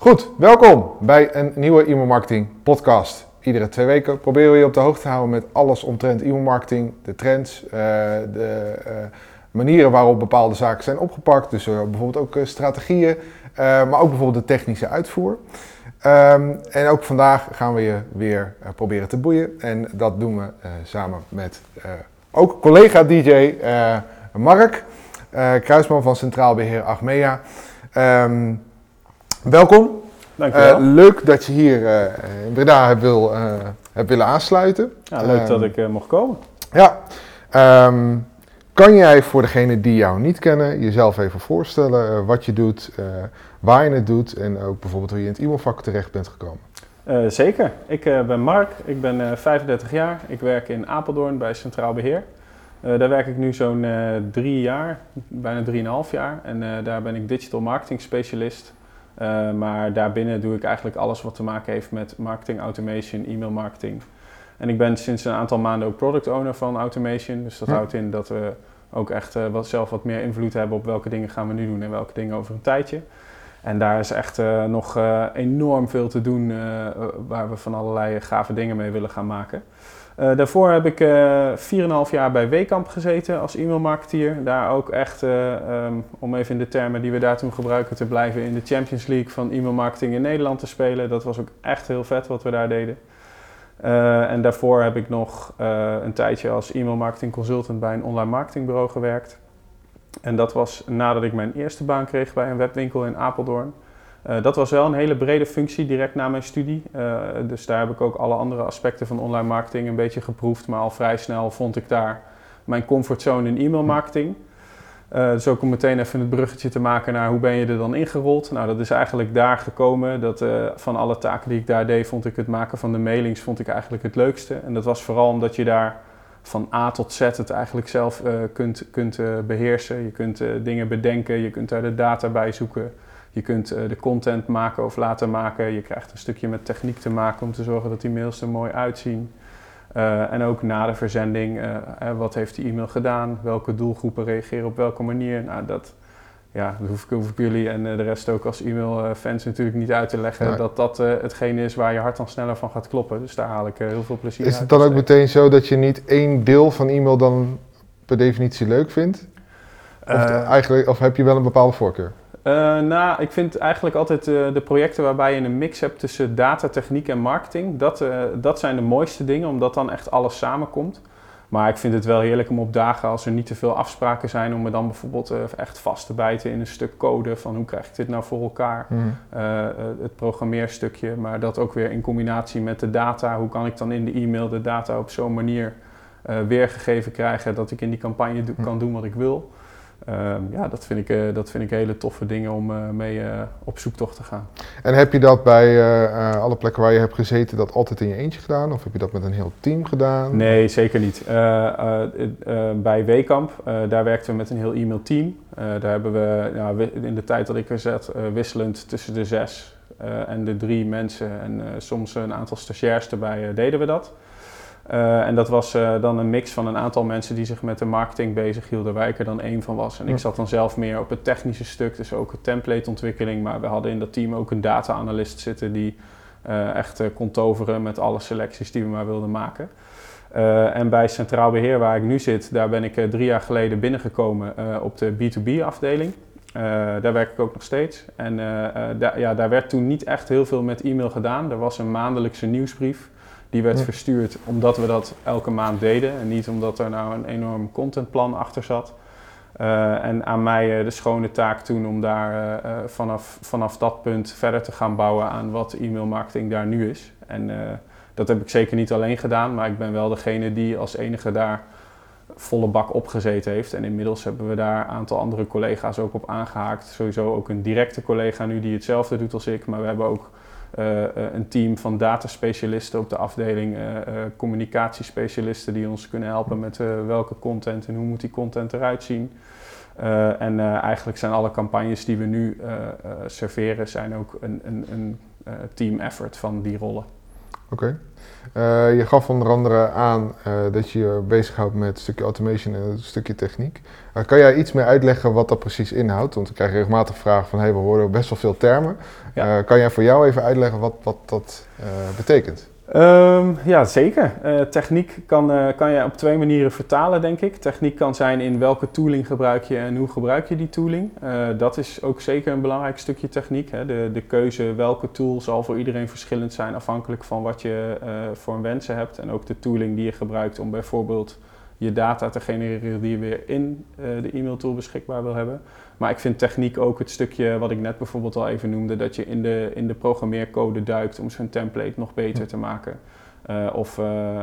Goed, welkom bij een nieuwe e-mailmarketing podcast. Iedere twee weken proberen we je op de hoogte te houden met alles omtrent e-mailmarketing, de trends, uh, de uh, manieren waarop bepaalde zaken zijn opgepakt. Dus uh, bijvoorbeeld ook strategieën, maar ook bijvoorbeeld de technische uitvoer. Um, en ook vandaag gaan we je weer proberen te boeien. En dat doen we samen met ook collega DJ Mark, Kruisman van Centraal Beheer Achmea. Um, welkom. Dankjewel. Uh, leuk dat je hier uh, in Breda hebt, wil, uh, hebt willen aansluiten. Ja, leuk dat ik mocht komen. Ja. Um, kan jij voor degenen die jou niet kennen jezelf even voorstellen wat je doet, waar je het doet en ook bijvoorbeeld hoe je in het e-mailvak terecht bent gekomen? zeker. Ik ben Mark, ik ben 35 jaar. Ik werk in Apeldoorn bij Centraal Beheer. daar werk ik nu zo'n drie jaar, bijna drieënhalf jaar. En daar ben ik digital marketing specialist. Uh, maar daarbinnen doe ik eigenlijk alles wat te maken heeft met marketing, automation, e-mail marketing. En ik ben sinds een aantal maanden ook product owner van automation. Dus dat ja. houdt in dat we ook echt uh, wat, zelf wat meer invloed hebben op welke dingen gaan we nu doen en welke dingen over een tijdje. En daar is echt uh, nog enorm veel te doen waar we van allerlei gave dingen mee willen gaan maken. Uh, daarvoor heb ik uh, 4,5 jaar bij Wekamp gezeten als e-mailmarketeer. Daar ook echt, uh, um, om even in de termen die we daar toen gebruiken te blijven, in de Champions League van e-mailmarketing in Nederland te spelen. Dat was ook echt heel vet wat we daar deden. En daarvoor heb ik nog een tijdje als e-mailmarketing consultant bij een online marketingbureau gewerkt. En dat was nadat ik mijn eerste baan kreeg bij een webwinkel in Apeldoorn. Uh, dat was wel een hele brede functie direct na mijn studie. Uh, dus daar heb ik ook alle andere aspecten van online marketing een beetje geproefd. Maar al vrij snel vond ik daar mijn comfortzone in e-mail marketing. Uh, dus ook om meteen even het bruggetje te maken naar hoe ben je er dan ingerold. Nou, dat is eigenlijk daar gekomen. Dat, van alle taken die ik daar deed, vond ik het maken van de mailings vond ik eigenlijk het leukste. En dat was vooral omdat je daar van A tot Z het eigenlijk zelf kunt, kunt beheersen. Je kunt dingen bedenken, je kunt daar de data bij zoeken. Je kunt uh, de content maken of laten maken. Je krijgt een stukje met techniek te maken om te zorgen dat die mails er mooi uitzien. Uh, en ook na de verzending, uh, wat heeft die e-mail gedaan? Welke doelgroepen reageren op welke manier? Nou, dat, ja, dat hoef, ik, hoef ik jullie en de rest ook als e-mailfans natuurlijk niet uit te leggen. Nee. Dat dat hetgeen is waar je hart dan sneller van gaat kloppen. Dus daar haal ik heel veel plezier uit. Is het dan ook meteen zo dat je niet één deel van e-mail dan per definitie leuk vindt? Of, eigenlijk, of heb je wel een bepaalde voorkeur? Uh, nou, ik vind eigenlijk altijd uh, de projecten waarbij je een mix hebt tussen data, techniek en marketing. Dat, uh, dat zijn de mooiste dingen, omdat dan echt alles samenkomt. Maar ik vind het wel heerlijk om op dagen, als er niet te veel afspraken zijn, om me dan bijvoorbeeld echt vast te bijten in een stuk code. Van hoe krijg ik dit nou voor elkaar? Mm. het programmeerstukje, maar dat ook weer in combinatie met de data. Hoe kan ik dan in de e-mail de data op zo'n manier weergegeven krijgen dat ik in die campagne do- mm. kan doen wat ik wil? Um, ja, dat vind, ik, uh, dat vind ik hele toffe dingen om uh, mee uh, op zoektocht te gaan. En heb je dat bij alle plekken waar je hebt gezeten dat altijd in je eentje gedaan? Of heb je dat met een heel team gedaan? Nee, zeker niet. bij Wekamp, daar werkten we met een heel e-mail team. daar hebben we nou, in de tijd dat ik er zat wisselend tussen de zes en de drie mensen en soms een aantal stagiairs erbij deden we dat. Uh, en dat was uh, dan een mix van een aantal mensen die zich met de marketing bezig hielden, waar ik er dan één van was. En ik zat dan zelf meer op het technische stuk, dus ook templateontwikkeling. Maar we hadden in dat team ook een data-analyst zitten die uh, echt kon toveren met alle selecties die we maar wilden maken. en bij Centraal Beheer, waar ik nu zit, daar ben ik drie jaar geleden binnengekomen op de B2B-afdeling. daar werk ik ook nog steeds. En da ja, daar werd toen niet echt heel veel met e-mail gedaan. Er was een maandelijkse nieuwsbrief. Die werd ja. verstuurd omdat we dat elke maand deden en niet omdat er nou een enorm contentplan achter zat. Uh, en aan mij uh, de schone taak toen om daar uh, vanaf, vanaf dat punt verder te gaan bouwen aan wat e-mailmarketing daar nu is. En dat heb ik zeker niet alleen gedaan, maar ik ben wel degene die als enige daar volle bak opgezeten heeft. En inmiddels hebben we daar een aantal andere collega's ook op aangehaakt. Sowieso ook een directe collega nu die hetzelfde doet als ik, maar we hebben ook een team van dataspecialisten op de afdeling, uh, communicatiespecialisten die ons kunnen helpen met welke content en hoe moet die content eruit zien. en eigenlijk zijn alle campagnes die we nu serveren, zijn ook een, een, een team effort van die rollen. Oké. Eh, je gaf onder andere aan uh, dat je je bezighoudt met een stukje automation en een stukje techniek. Uh, kan jij iets meer uitleggen wat dat precies inhoudt? Want ik krijg regelmatig vragen van, hey, we horen best wel veel termen. Ja. kan jij voor jou even uitleggen wat, wat dat betekent? Um, ja, zeker. Uh, techniek kan, uh, kan je op twee manieren vertalen, denk ik. Techniek kan zijn in welke tooling gebruik je en hoe gebruik je die tooling. Uh, dat is ook zeker een belangrijk stukje techniek. Hè. De, de keuze welke tool zal voor iedereen verschillend zijn, afhankelijk van wat je voor een wensen hebt. En ook de tooling die je gebruikt om bijvoorbeeld je data te genereren die je weer in de e-mail tool beschikbaar wil hebben. Maar ik vind techniek ook het stukje wat ik net bijvoorbeeld al even noemde, dat je in de, in de programmeercode duikt om zo'n template nog beter te maken. Uh, of uh,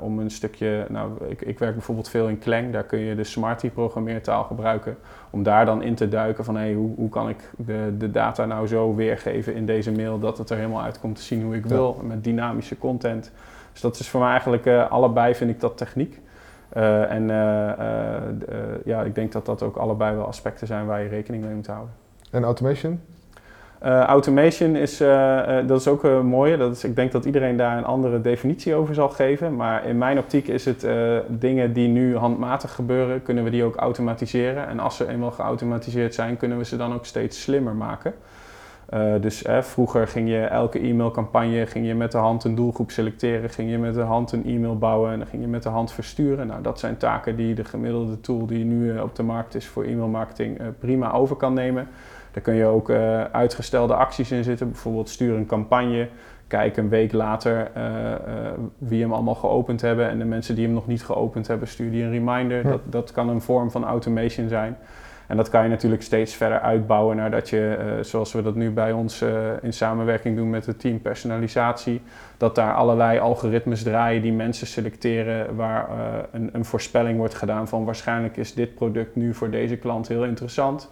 om een stukje, nou, ik, ik, werk bijvoorbeeld veel in Clang, daar kun je de Smarty programmeertaal gebruiken. Om daar dan in te duiken van hey, hoe, hoe kan ik de, de data nou zo weergeven in deze mail dat het er helemaal uit komt te zien hoe ik wil, met dynamische content. Dus dat is voor mij eigenlijk allebei vind ik dat techniek. Uh, en uh, ja, ik denk dat dat ook allebei wel aspecten zijn waar je rekening mee moet houden. En automation? automation is, dat is ook een mooie. Dat is, ik denk dat iedereen daar een andere definitie over zal geven. Maar in mijn optiek is het dingen die nu handmatig gebeuren, kunnen we die ook automatiseren. En als ze eenmaal geautomatiseerd zijn, kunnen we ze dan ook steeds slimmer maken. Uh, dus eh, vroeger ging je elke e-mailcampagne ging je met de hand een doelgroep selecteren, ging je met de hand een e-mail bouwen en dan ging je met de hand versturen. Nou, dat zijn taken die de gemiddelde tool die nu uh, op de markt is voor e-mailmarketing prima over kan nemen. Daar kun je ook uitgestelde acties in zitten, bijvoorbeeld stuur een campagne, kijk een week later wie hem allemaal geopend hebben en de mensen die hem nog niet geopend hebben, stuur die een reminder. Dat, dat kan een vorm van automation zijn. En dat kan je natuurlijk steeds verder uitbouwen naar dat je, uh, zoals we dat nu bij ons uh, in samenwerking doen met het team personalisatie, dat daar allerlei algoritmes draaien die mensen selecteren waar uh, een, een, voorspelling wordt gedaan van waarschijnlijk is dit product nu voor deze klant heel interessant.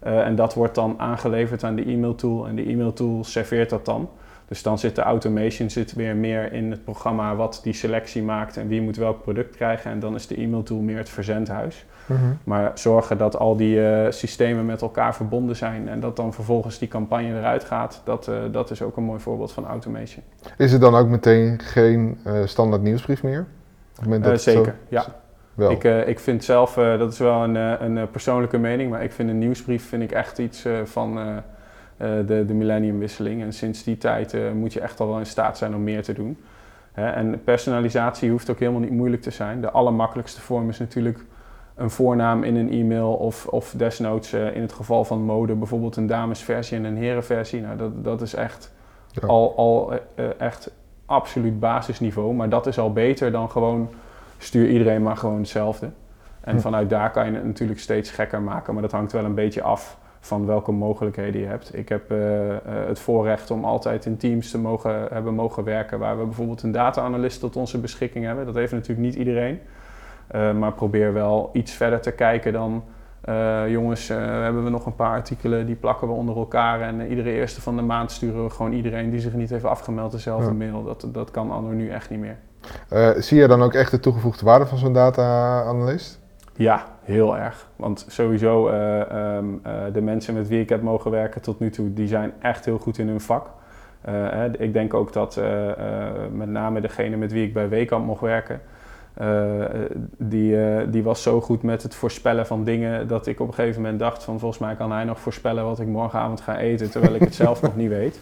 en dat wordt dan aangeleverd aan de e-mail tool en de e-mail tool serveert dat dan. Dus dan zit de automation zit weer meer in het programma wat die selectie maakt en wie moet welk product krijgen. En dan is de e-mail tool meer het verzendhuis. Mhm. Maar zorgen dat al die uh, systemen met elkaar verbonden zijn en dat dan vervolgens die campagne eruit gaat, dat, uh, dat is ook een mooi voorbeeld van automation. Is er dan ook meteen geen uh, standaard nieuwsbrief meer? zeker, zo... ja. Wel. Ik, ik vind zelf, dat is wel een, een persoonlijke mening, maar ik vind een nieuwsbrief vind ik echt iets van de, de millenniumwisseling. En sinds die tijd moet je echt al wel in staat zijn om meer te doen. en personalisatie hoeft ook helemaal niet moeilijk te zijn. De allermakkelijkste vorm is natuurlijk een voornaam in een e-mail of, of desnoods uh, in het geval van mode bijvoorbeeld een damesversie en een herenversie. Nou, dat, dat is echt al, al echt absoluut basisniveau, maar dat is al beter dan gewoon stuur iedereen maar gewoon hetzelfde. En hm. vanuit daar kan je het natuurlijk steeds gekker maken, maar dat hangt wel een beetje af van welke mogelijkheden je hebt. Ik heb uh, het voorrecht om altijd in teams te mogen hebben mogen werken waar we bijvoorbeeld een data-analyst tot onze beschikking hebben. Dat heeft natuurlijk niet iedereen. Uh, maar probeer wel iets verder te kijken dan. Uh, jongens, uh, hebben we nog een paar artikelen, die plakken we onder elkaar. En iedere eerste van de maand sturen we gewoon iedereen die zich niet heeft afgemeld dezelfde mail. Dat, dat kan anno nu echt niet meer. zie je dan ook echt de toegevoegde waarde van zo'n data-analyst? Ja, heel erg. Want sowieso, um, de mensen met wie ik heb mogen werken tot nu toe, die zijn echt heel goed in hun vak. Hè, ik denk ook dat met name degene met wie ik bij Wekamp mocht werken, die, die was zo goed met het voorspellen van dingen dat ik op een gegeven moment dacht van volgens mij kan hij nog voorspellen wat ik morgenavond ga eten, terwijl ik het zelf nog niet weet.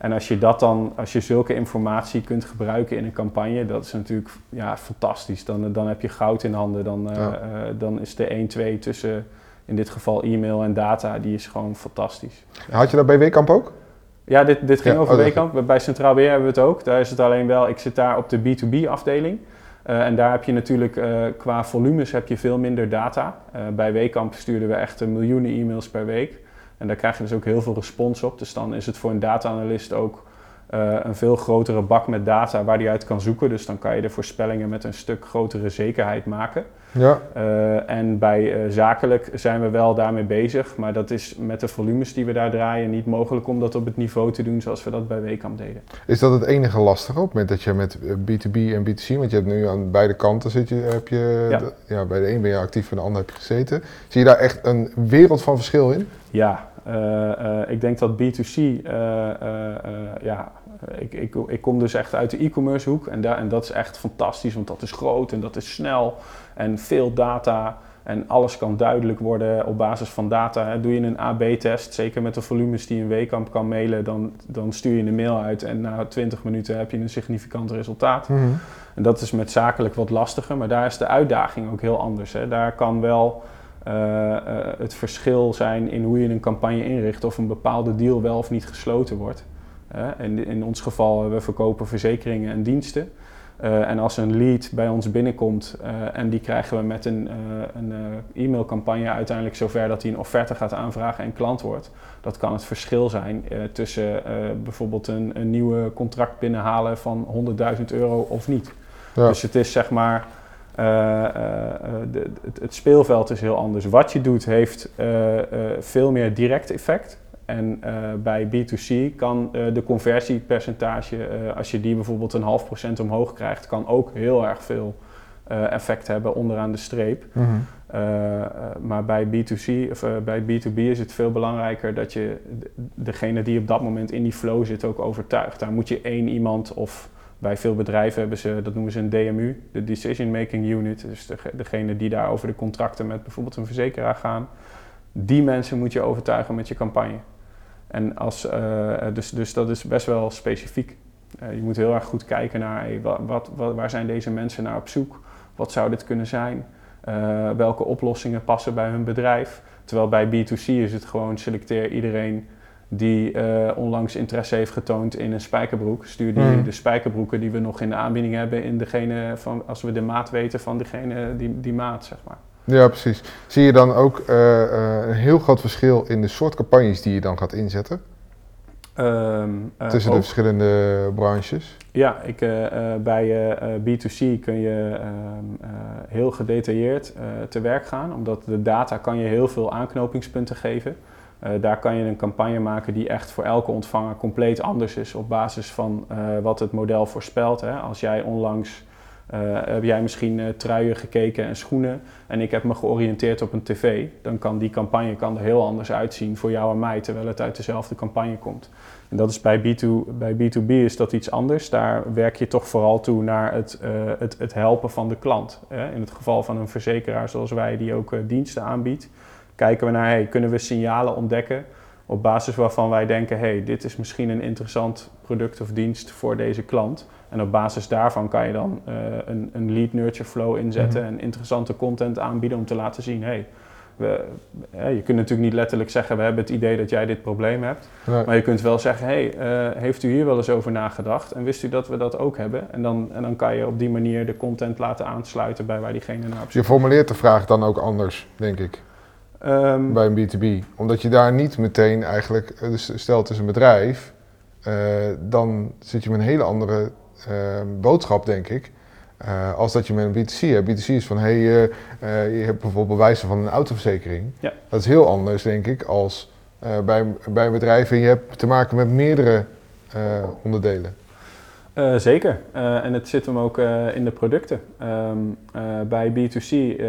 En als je dat dan, als je zulke informatie kunt gebruiken in een campagne, dat is natuurlijk ja, fantastisch. Dan, dan heb je goud in handen. Dan, uh, ja. dan is de 1-2 tussen in dit geval e-mail en data, die is gewoon fantastisch. Had je dat bij Wekamp ook? Ja, dit, dit ging ja, over oh. Bij Centraal Beheer hebben we het ook. Daar is het alleen wel, ik zit daar op de B2B afdeling. Uh, en daar heb je natuurlijk uh, qua volumes heb je veel minder data. Bij Weekamp stuurden we echt miljoenen e-mails per week. En daar krijg je dus ook heel veel respons op. Dus dan is het voor een data-analyst ook een veel grotere bak met data waar die uit kan zoeken. Dus dan kan je de voorspellingen met een stuk grotere zekerheid maken. Ja. Uh, en bij uh, zakelijk zijn we wel daarmee bezig, maar dat is met de volumes die we daar draaien niet mogelijk om dat op het niveau te doen zoals we dat bij Wekamp deden. Is dat het enige lastige op het moment dat je met B2B eh, en B2C, want je hebt nu aan beide kanten zit je, heb je, ja. De, ja bij de een ben je actief, bij de ander heb je gezeten. Zie je daar echt een wereld van verschil in? Ja, ik denk dat B2C, uh, ja, ik, ik, ik kom dus echt uit de e-commerce hoek en, daar, en dat is echt fantastisch, want dat is groot en dat is snel en veel data. En alles kan duidelijk worden op basis van data. Doe je een AB-test, zeker met de volumes die een Wekamp kan mailen, dan, dan stuur je een mail uit en na 20 minuten heb je een significant resultaat. Mhm. En dat is met zakelijk wat lastiger, maar daar is de uitdaging ook heel anders. Hè. Daar kan wel het verschil zijn in hoe je een campagne inricht of een bepaalde deal wel of niet gesloten wordt. In, in ons geval, we verkopen verzekeringen en diensten. Uh, en als een lead bij ons binnenkomt uh, en die krijgen we met een, uh, een e-mailcampagne uiteindelijk zover dat hij een offerte gaat aanvragen en klant wordt. Dat kan het verschil zijn tussen bijvoorbeeld een, een nieuwe contract binnenhalen van 100.000 euro of niet. Ja. Dus het is zeg maar, de, het, het, speelveld is heel anders. Wat je doet heeft veel meer direct effect. En uh, bij B2C kan uh, de conversiepercentage, uh, als je die bijvoorbeeld een half procent omhoog krijgt, kan ook heel erg veel effect hebben onderaan de streep. Mhm. maar bij B2C of bij B2B is het veel belangrijker dat je degene die op dat moment in die flow zit ook overtuigt. Daar moet je één iemand of bij veel bedrijven hebben ze, dat noemen ze een DMU, de Decision Making Unit. Dus de, degene die daar over de contracten met bijvoorbeeld een verzekeraar gaan. Die mensen moet je overtuigen met je campagne. En als, uh, dus, dus dat is best wel specifiek. Uh, je moet heel erg goed kijken naar wat, wat, waar zijn deze mensen naar op zoek? Wat zou dit kunnen zijn? Uh, welke oplossingen passen bij hun bedrijf? Terwijl bij B2C is het gewoon selecteer iedereen die onlangs interesse heeft getoond in een spijkerbroek. Stuur die Hmm. de spijkerbroeken die we nog in de aanbieding hebben in degene van, als we de maat weten van degene die, die maat, zeg maar. Ja, precies. Zie je dan ook uh, uh, een heel groot verschil in de soort campagnes die je dan gaat inzetten? Um, uh, Tussen de verschillende branches? Ja, ik, uh, bij B2C kun je uh, heel gedetailleerd te werk gaan, omdat de data kan je heel veel aanknopingspunten geven. Daar kan je een campagne maken die echt voor elke ontvanger compleet anders is op basis van wat het model voorspelt. Hè. Als jij onlangs uh, heb jij misschien uh, truien gekeken en schoenen en ik heb me georiënteerd op een tv, dan kan die campagne kan er heel anders uitzien voor jou en mij, terwijl het uit dezelfde campagne komt. En dat is bij, B2, bij B2B is dat iets anders. Daar werk je toch vooral toe naar het, het, het helpen van de klant. Hè? In het geval van een verzekeraar zoals wij die ook diensten aanbiedt, kijken we naar hey, kunnen we signalen ontdekken op basis waarvan wij denken, hey, dit is misschien een interessant product of dienst voor deze klant. En op basis daarvan kan je dan uh, een, een, lead nurture flow inzetten Mhm. en interessante content aanbieden om te laten zien, hey, we, je kunt natuurlijk niet letterlijk zeggen, we hebben het idee dat jij dit probleem hebt. Nee. Maar je kunt wel zeggen, hey, uh, heeft u hier wel eens over nagedacht? En wist u dat we dat ook hebben? En dan, en dan kan je op die manier de content laten aansluiten bij waar diegene naar op Je zoek formuleert de vraag dan ook anders, denk ik, Um, bij een B2B. Omdat je daar niet meteen eigenlijk, eh, dus stel het is een bedrijf, uh, dan zit je met een hele andere uh, boodschap, denk ik. Uh, als dat je met een B2C hebt. B2C is van, hey, je hebt bijvoorbeeld bewijzen van een autoverzekering. Ja. Dat is heel anders, denk ik, als bij, bij een bedrijf en je hebt te maken met meerdere onderdelen. Uh, zeker. Uh, en het zit hem ook uh, in de producten. Um, bij B2C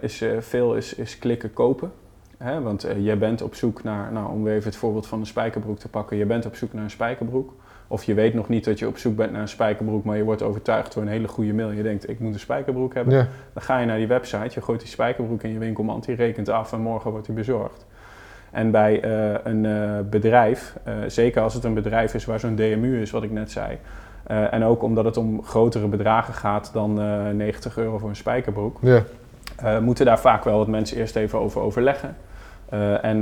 is veel is, is klikken kopen. Hè? Want jij bent op zoek naar, nou, om weer even het voorbeeld van een spijkerbroek te pakken. Je bent op zoek naar een spijkerbroek. Of je weet nog niet dat je op zoek bent naar een spijkerbroek, maar je wordt overtuigd door een hele goede mail. Je denkt, ik moet een spijkerbroek hebben. Ja. Dan ga je naar die website, je gooit die spijkerbroek in je winkelmand, die rekent af en morgen wordt die bezorgd. En bij een bedrijf, zeker als het een bedrijf is waar zo'n DMU is, wat ik net zei. Uh, en ook omdat het om grotere bedragen gaat dan 90 euro voor een spijkerbroek. Ja. Uh, moeten daar vaak wel wat mensen eerst even over overleggen. En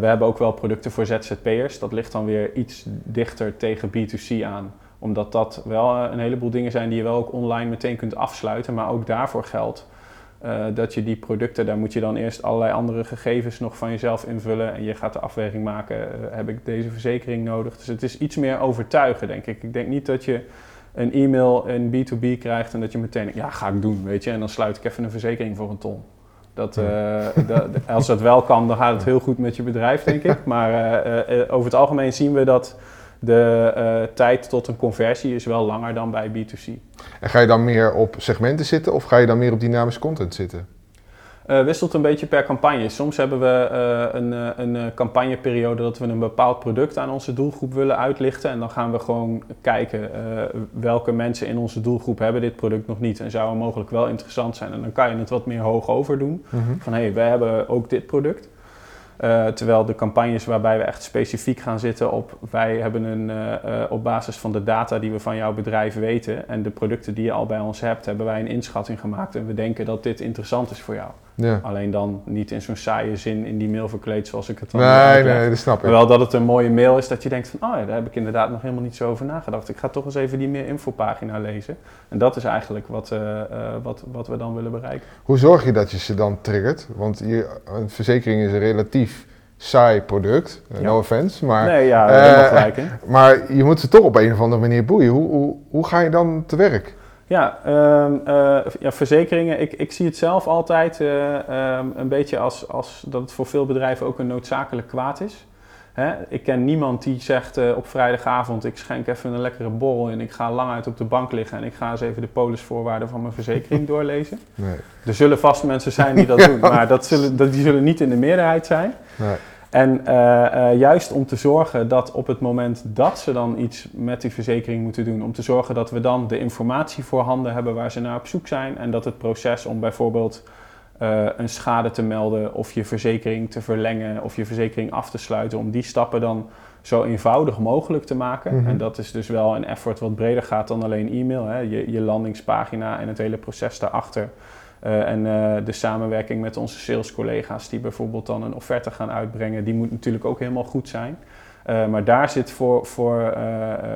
we hebben ook wel producten voor ZZP'ers. Dat ligt dan weer iets dichter tegen B2C aan. Omdat dat wel een heleboel dingen zijn die je wel ook online meteen kunt afsluiten. Maar ook daarvoor geldt uh, dat je die producten, daar moet je dan eerst allerlei andere gegevens nog van jezelf invullen. En je gaat de afweging maken, heb ik deze verzekering nodig? Dus het is iets meer overtuigen, denk ik. Ik denk niet dat je een e-mail in B2B krijgt en dat je meteen denkt, ja, ga ik doen, weet je. En dan sluit ik even een verzekering voor een ton. Dat, uh, dat, als dat wel kan, dan gaat het heel goed met je bedrijf, denk ik. Maar over het algemeen zien we dat de tijd tot een conversie is wel langer dan bij B2C. En ga je dan meer op segmenten zitten of ga je dan meer op dynamische content zitten? Uh, wisselt een beetje per campagne. Soms hebben we uh, een, een campagneperiode dat we een bepaald product aan onze doelgroep willen uitlichten. En dan gaan we gewoon kijken welke mensen in onze doelgroep hebben dit product nog niet. En zou het mogelijk wel interessant zijn. En dan kan je het wat meer hoog over doen. Mhm. Van hé, hey, wij hebben ook dit product. Uh, terwijl de campagnes waarbij we echt specifiek gaan zitten op wij hebben een uh, uh, op basis van de data die we van jouw bedrijf weten en de producten die je al bij ons hebt, hebben wij een inschatting gemaakt en we denken dat dit interessant is voor jou. Ja. Alleen dan niet in zo'n saaie zin in die mail verkleed zoals ik het dan Nee, nee, dat snap ik. Wel dat het een mooie mail is dat je denkt van, oh ja, daar heb ik inderdaad nog helemaal niet zo over nagedacht. Ik ga toch eens even die meer infopagina lezen. En dat is eigenlijk wat, uh, uh, wat, wat we dan willen bereiken. Hoe zorg je dat je ze dan triggert? Want je, een verzekering is een relatief saai product, uh, Ja. no offense, maar, nee, ja, eh, gelijk maar je moet ze toch op een of andere manier boeien. Hoe, hoe, hoe ga je dan te werk? Ja, ehm, eh, ja, verzekeringen. Ik, ik zie het zelf altijd eh, ehm, een beetje als, als dat het voor veel bedrijven ook een noodzakelijk kwaad is. Hè? Ik ken niemand die zegt eh, op vrijdagavond: ik schenk even een lekkere borrel en ik ga lang uit op de bank liggen en ik ga eens even de polisvoorwaarden van mijn verzekering doorlezen. Nee, Er zullen vast mensen zijn die dat doen, maar dat zullen, dat, die zullen niet in de meerderheid zijn. nee. En eh, eh, juist om te zorgen dat op het moment dat ze dan iets met die verzekering moeten doen, om te zorgen dat we dan de informatie voorhanden hebben waar ze naar op zoek zijn en dat het proces om bijvoorbeeld eh, een schade te melden of je verzekering te verlengen of je verzekering af te sluiten, om die stappen dan zo eenvoudig mogelijk te maken. Mhm. En dat is dus wel een effort wat breder gaat dan alleen e-mail. Hè? Je, je landingspagina en het hele proces daarachter. Uh, en uh, de samenwerking met onze salescollega's die bijvoorbeeld dan een offerte gaan uitbrengen, die moet natuurlijk ook helemaal goed zijn. Uh, maar daar zit voor, voor,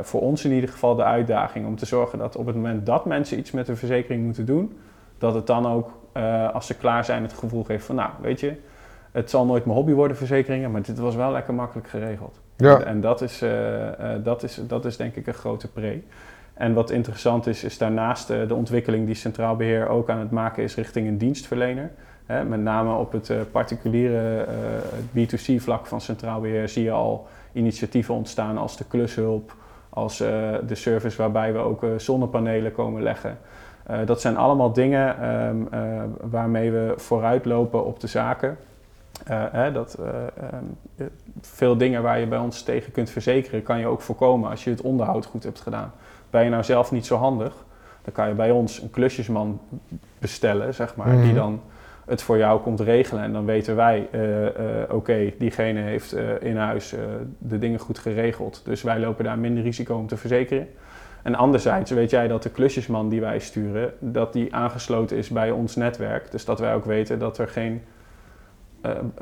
voor ons in ieder geval de uitdaging om te zorgen dat op het moment dat mensen iets met een verzekering moeten doen, dat het dan ook als ze klaar zijn het gevoel geeft van nou weet je, het zal nooit mijn hobby worden verzekeringen, maar dit was wel lekker makkelijk geregeld. Ja. En, en dat, is, dat, is, dat is denk ik een grote pre. En wat interessant is, is daarnaast uh, de ontwikkeling die Centraal Beheer ook aan het maken is richting een dienstverlener. Met name op het uh, particuliere uh, B2C-vlak van Centraal Beheer zie je al initiatieven ontstaan als de klushulp, als de service waarbij we ook zonnepanelen komen leggen. dat zijn allemaal dingen um, waarmee we vooruitlopen op de zaken. Dat, um, veel dingen waar je bij ons tegen kunt verzekeren, kan je ook voorkomen als je het onderhoud goed hebt gedaan ben je nou zelf niet zo handig, dan kan je bij ons een klusjesman bestellen, zeg maar, Mhm. die dan het voor jou komt regelen. En dan weten wij, uh, uh, oké, diegene heeft uh, in huis de dingen goed geregeld, dus wij lopen daar minder risico om te verzekeren. En anderzijds weet jij dat de klusjesman die wij sturen, dat die aangesloten is bij ons netwerk. Dus dat wij ook weten dat er geen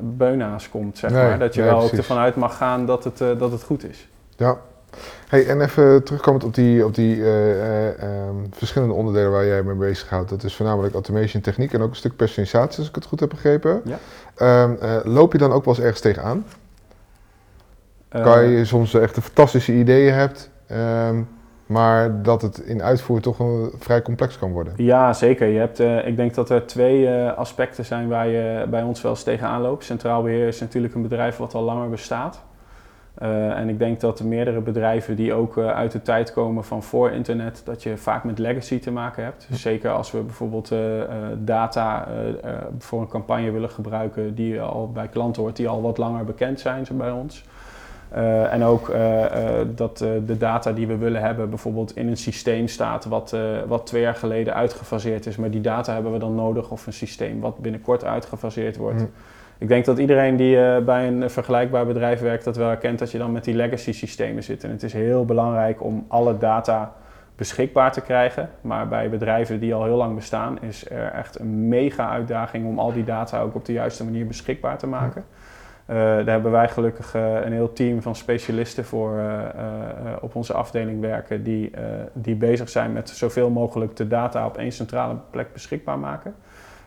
beunaas komt, zeg Nee, maar. Dat je nee, wel ook ervan uit mag gaan dat het, dat het goed is. Ja. Hey, en even terugkomend op die, op die uh, um, verschillende onderdelen waar jij mee bezighoudt. Dat is voornamelijk automation techniek en ook een stuk personalisatie, als ik het goed heb begrepen. Ja. Um, uh, loop je dan ook wel eens ergens tegenaan? Kan je soms echt een fantastische ideeën hebt, um, maar dat het in uitvoer toch een, vrij complex kan worden? Ja, zeker. Je hebt, ik denk dat er twee aspecten zijn waar je bij ons wel eens tegenaan loopt. Centraal Beheer is natuurlijk een bedrijf wat al langer bestaat. Uh, en ik denk dat meerdere bedrijven die ook uh, uit de tijd komen van voor internet, dat je vaak met legacy te maken hebt. Dus zeker als we bijvoorbeeld uh, data voor een campagne willen gebruiken die al bij klanten hoort, die al wat langer bekend zijn bij ons. en ook dat de data die we willen hebben bijvoorbeeld in een systeem staat wat, wat twee jaar geleden uitgefaseerd is. Maar die data hebben we dan nodig of een systeem wat binnenkort uitgefaseerd wordt. Mm. Ik denk dat iedereen die uh, bij een vergelijkbaar bedrijf werkt, dat wel herkent dat je dan met die legacy systemen zit. En het is heel belangrijk om alle data beschikbaar te krijgen. Maar bij bedrijven die al heel lang bestaan, is er echt een mega uitdaging om al die data ook op de juiste manier beschikbaar te maken. Uh, daar hebben wij gelukkig uh, een heel team van specialisten voor op onze afdeling werken, die, die bezig zijn met zoveel mogelijk de data op één centrale plek beschikbaar maken.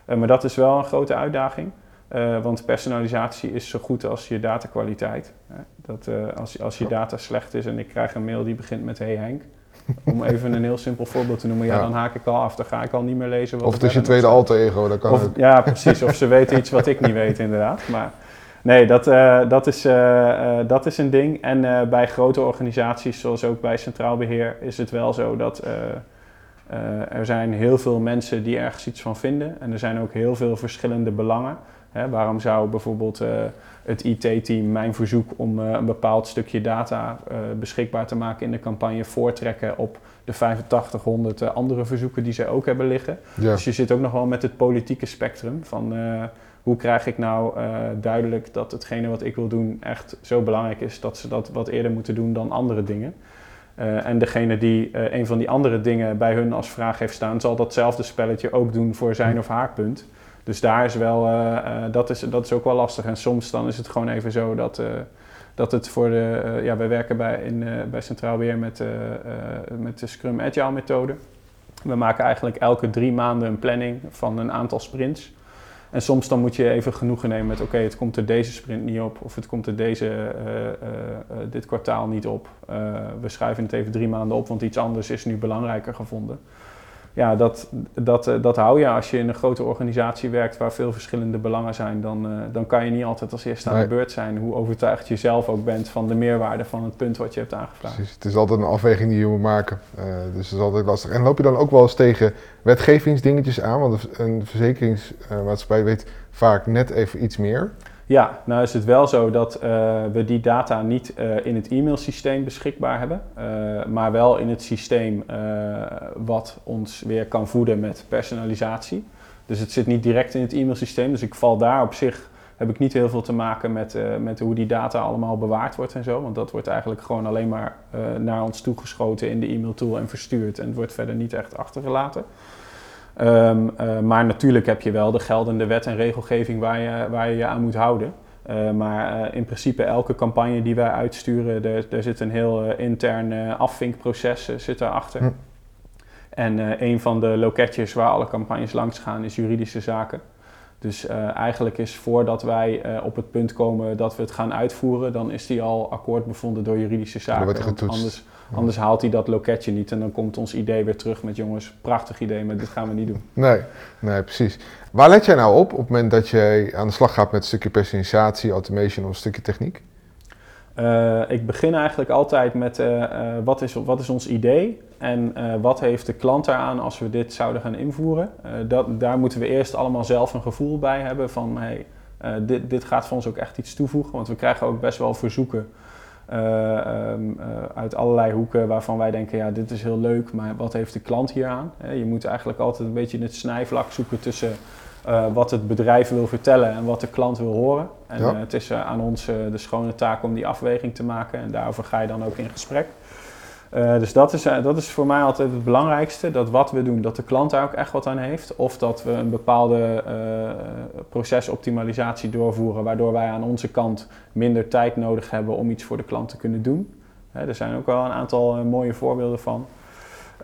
maar dat is wel een grote uitdaging. Uh, want personalisatie is zo goed als je datakwaliteit. Uh, dat, uh, als, als je data slecht is en ik krijg een mail die begint met Hey Henk, om even een heel simpel voorbeeld te noemen, ja, Ja. dan haak ik al af. Dan ga ik al niet meer lezen. Wat Of het is je tweede alter ego, dat kan Of, ook. ja, precies. Of ze weten iets wat ik niet weet, inderdaad. Maar nee, dat, uh, dat, is, dat is een ding. En bij grote organisaties, zoals ook bij Centraal Beheer, is het wel zo dat er zijn heel veel mensen die ergens iets van vinden en er zijn ook heel veel verschillende belangen. Hè, waarom zou bijvoorbeeld het IT-team mijn verzoek om een bepaald stukje data beschikbaar te maken in de campagne voortrekken op de 8500 andere verzoeken die zij ook hebben liggen? Dus je zit ook nog wel met het politieke spectrum van hoe krijg ik nou duidelijk dat hetgene wat ik wil doen echt zo belangrijk is dat ze dat wat eerder moeten doen dan andere dingen. Uh, en degene die uh, een van die andere dingen bij hun als vraag heeft staan, zal datzelfde spelletje ook doen voor zijn of haar punt. Dus daar is wel, dat, is, dat is ook wel lastig. En soms dan is het gewoon even zo dat, dat het voor de, ja, wij werken bij, in, bij Centraal Beheer met, met de Scrum Agile methode. We maken eigenlijk elke drie maanden een planning van een aantal sprints. En soms dan moet je even genoegen nemen met oké, het komt er deze sprint niet op of het komt er deze, uh, uh, dit kwartaal niet op. we schuiven het even drie maanden op, want iets anders is nu belangrijker gevonden ja, dat, dat, eh, dat hou je. Als je in een grote organisatie werkt waar veel verschillende belangen zijn, dan, uh, dan kan je niet altijd als eerste aan de beurt zijn. Hoe overtuigd je zelf ook bent van de meerwaarde van het punt wat je hebt aangevraagd. Precies, het is altijd een afweging die je moet maken. Uh, dus het is altijd lastig. En loop je dan ook wel eens tegen wetgevingsdingetjes aan? Want een verzekeringsmaatschappij weet vaak net even iets meer. Ja, nou is het wel zo dat uh, we die data niet uh, in het e-mailsysteem beschikbaar hebben, uh, maar wel in het systeem wat ons weer kan voeden met personalisatie. Dus het zit niet direct in het e-mailsysteem, dus ik val daar op zich, heb ik niet heel veel te maken met, met hoe die data allemaal bewaard wordt en zo. Want dat wordt eigenlijk gewoon alleen maar naar ons toegeschoten in de e-mailtool en verstuurd en wordt verder niet echt achtergelaten. Um, uh, maar natuurlijk heb je wel de geldende wet en regelgeving waar je waar je, je aan moet houden. Uh, maar uh, in principe elke campagne die wij uitsturen, daar, zit een heel intern afvinkproces zit daarachter. Hm. En een van de loketjes waar alle campagnes langs gaan is juridische zaken. Dus eigenlijk is voordat wij op het punt komen dat we het gaan uitvoeren, dan is die al akkoord bevonden door juridische zaken. Anders, Anders haalt hij dat loketje niet en dan komt ons idee weer terug met jongens, prachtig idee, maar dit gaan we niet doen. Nee, nee, precies. Waar let jij nou op op het moment dat je aan de slag gaat met een stukje personalisatie, automation of een stukje techniek? Uh, ik begin eigenlijk altijd met uh, uh, wat, is, wat is ons idee en wat heeft de klant daaraan als we dit zouden gaan invoeren. dat, daar moeten we eerst allemaal zelf een gevoel bij hebben van hey, dit, dit gaat voor ons ook echt iets toevoegen. Want we krijgen ook best wel verzoeken um, uh, uit allerlei hoeken waarvan wij denken, ja, dit is heel leuk, maar wat heeft de klant hier aan? je moet eigenlijk altijd een beetje in het snijvlak zoeken tussen uh, wat het bedrijf wil vertellen en wat de klant wil horen. En ja. het is aan ons de schone taak om die afweging te maken en daarover ga je dan ook in gesprek. Uh, dus dat is, uh, dat is voor mij altijd het belangrijkste. Dat wat we doen, dat de klant daar ook echt wat aan heeft. Of dat we een bepaalde uh, procesoptimalisatie doorvoeren, waardoor wij aan onze kant minder tijd nodig hebben om iets voor de klant te kunnen doen. Er zijn ook wel een aantal mooie voorbeelden van.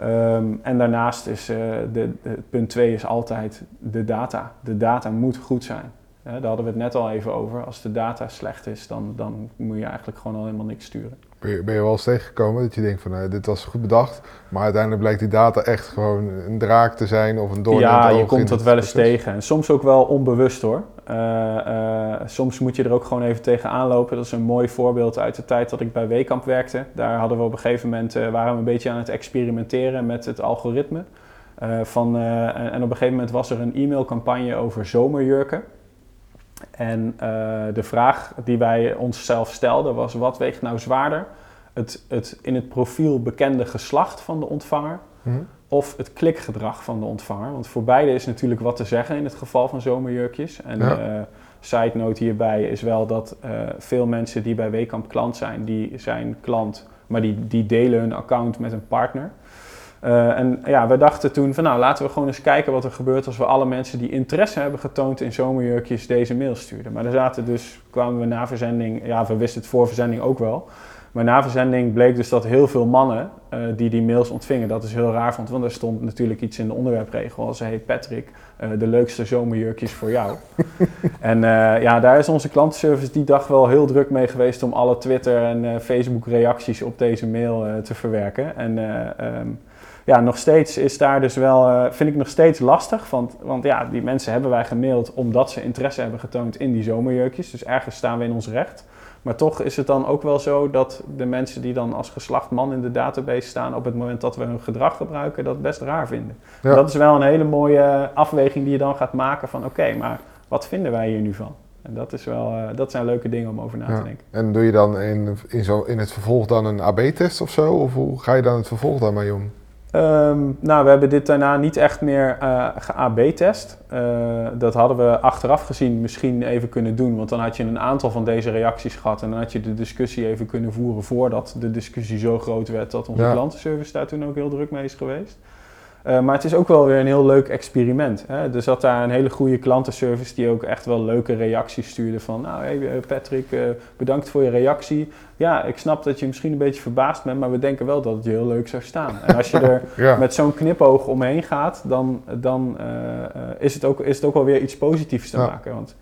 Um, en daarnaast is de, punt 2 is altijd de data. De data moet goed zijn. Daar hadden we het net al even over. Als de data slecht is, dan, dan moet je eigenlijk gewoon al helemaal niks sturen. Ben je, ben je wel eens tegengekomen dat je denkt van nou, dit was goed bedacht, maar uiteindelijk blijkt die data echt gewoon een draak te zijn of een doorn Ja, je komt dat wel eens tegen. En soms ook wel onbewust hoor. Uh, uh, soms moet je er ook gewoon even tegen aanlopen. Dat is een mooi voorbeeld uit de tijd dat ik bij Wekamp werkte. Daar hadden we op een gegeven moment, waren we een beetje aan het experimenteren met het algoritme. van, en op een gegeven moment was er een e-mailcampagne over zomerjurken. En uh, de vraag die wij onszelf stelden was: wat weegt nou zwaarder? Het, het in het profiel bekende geslacht van de ontvanger mm-hmm. of het klikgedrag van de ontvanger? Want voor beide is natuurlijk wat te zeggen in het geval van zomerjurkjes. En ja. uh, side note hierbij is wel dat uh, veel mensen die bij Wekamp klant zijn, die zijn klant, maar die, die delen hun account met een partner. Uh, en ja, we dachten toen van nou laten we gewoon eens kijken wat er gebeurt als we alle mensen die interesse hebben getoond in zomerjurkjes deze mail sturen. Maar er zaten dus, kwamen we na verzending, ja we wisten het voor verzending ook wel. Maar na verzending bleek dus dat heel veel mannen uh, die die mails ontvingen, dat is heel raar vond, want er stond natuurlijk iets in de onderwerpregel als hey Patrick, uh, de leukste zomerjurkjes voor jou. en ja, daar is onze klantenservice die dag wel heel druk mee geweest om alle Twitter en Facebook reacties op deze mail te verwerken. En um, ja, nog steeds is daar dus wel, eh, vind ik nog steeds lastig. Want, want ja, die mensen hebben wij gemaild omdat ze interesse hebben getoond in die zomerjurkjes. Dus ergens staan we in ons recht. Maar toch is het dan ook wel zo dat de mensen die dan als geslacht man in de database staan, op het moment dat we hun gedrag gebruiken, dat best raar vinden. Dat is wel een hele mooie afweging die je dan gaat maken van oké, maar wat vinden wij hier nu van? En dat, is wel, uh, dat zijn leuke dingen om over na te denken. En doe je dan in, in, zo, in het vervolg dan een AB-test of zo? Of hoe ga je dan het vervolg daarmee om? Um, nou, we hebben dit daarna niet echt meer uh, ge-AB-test. Uh, dat hadden we achteraf gezien misschien even kunnen doen, want dan had je een aantal van deze reacties gehad en dan had je de discussie even kunnen voeren voordat de discussie zo groot werd dat onze ja. klantenservice daar toen ook heel druk mee is geweest. Uh, maar het is ook wel weer een heel leuk experiment. Hè? Er zat daar een hele goede klantenservice die ook echt wel leuke reacties stuurde van... Nou, hey eh, Patrick, uh, bedankt voor je reactie. Ja, ik snap dat je misschien een beetje verbaasd bent, maar we denken wel dat het je heel leuk zou staan. En als je er ja. met zo'n knipoog omheen gaat, dan, dan uh, is, het ook, is het ook wel weer iets positiefs te ja. maken. Want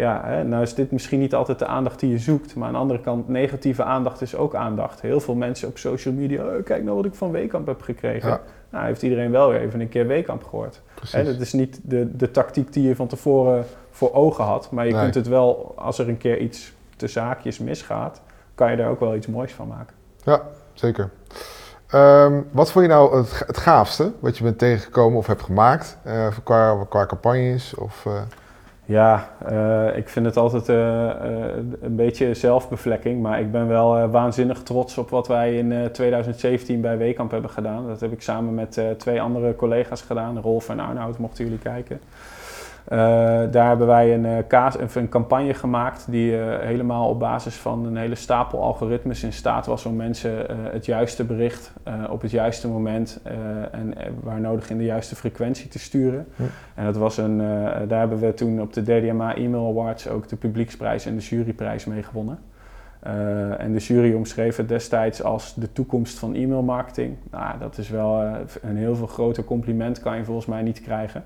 ja, hè, nou is dit misschien niet altijd de aandacht die je zoekt, maar aan de andere kant, negatieve aandacht is ook aandacht. Heel veel mensen op social media, oh, kijk nou wat ik van Weekamp heb gekregen. Ja. Nou, heeft iedereen wel weer even een keer Weekamp gehoord. Hè, dat is niet de, de tactiek die je van tevoren voor ogen had, maar je nee. kunt het wel, als er een keer iets te zaakjes misgaat, kan je daar ook wel iets moois van maken. Ja, zeker. Um, wat vond je nou het, het, gaafste wat je bent tegengekomen of hebt gemaakt uh, qua, qua campagnes? Of, uh... Ja, uh, ik vind het altijd uh, uh, een beetje zelfbevlekking. Maar ik ben wel waanzinnig trots op wat wij in 2017 bij Weekamp hebben gedaan. Dat heb ik samen met twee andere collega's gedaan. Rolf en Arnoud, mochten jullie kijken. Uh, daar hebben wij een, uh, kaas, een, campagne gemaakt die uh, helemaal op basis van een hele stapel algoritmes in staat was om mensen het juiste bericht op het juiste moment en waar nodig in de juiste frequentie te sturen. Ja. En dat was een, daar hebben we toen op de DDMA E-mail Awards ook de publieksprijs en de juryprijs mee gewonnen. en de jury omschreef het destijds als de toekomst van e-mailmarketing. Nou, dat is wel een heel veel groter compliment kan je volgens mij niet krijgen.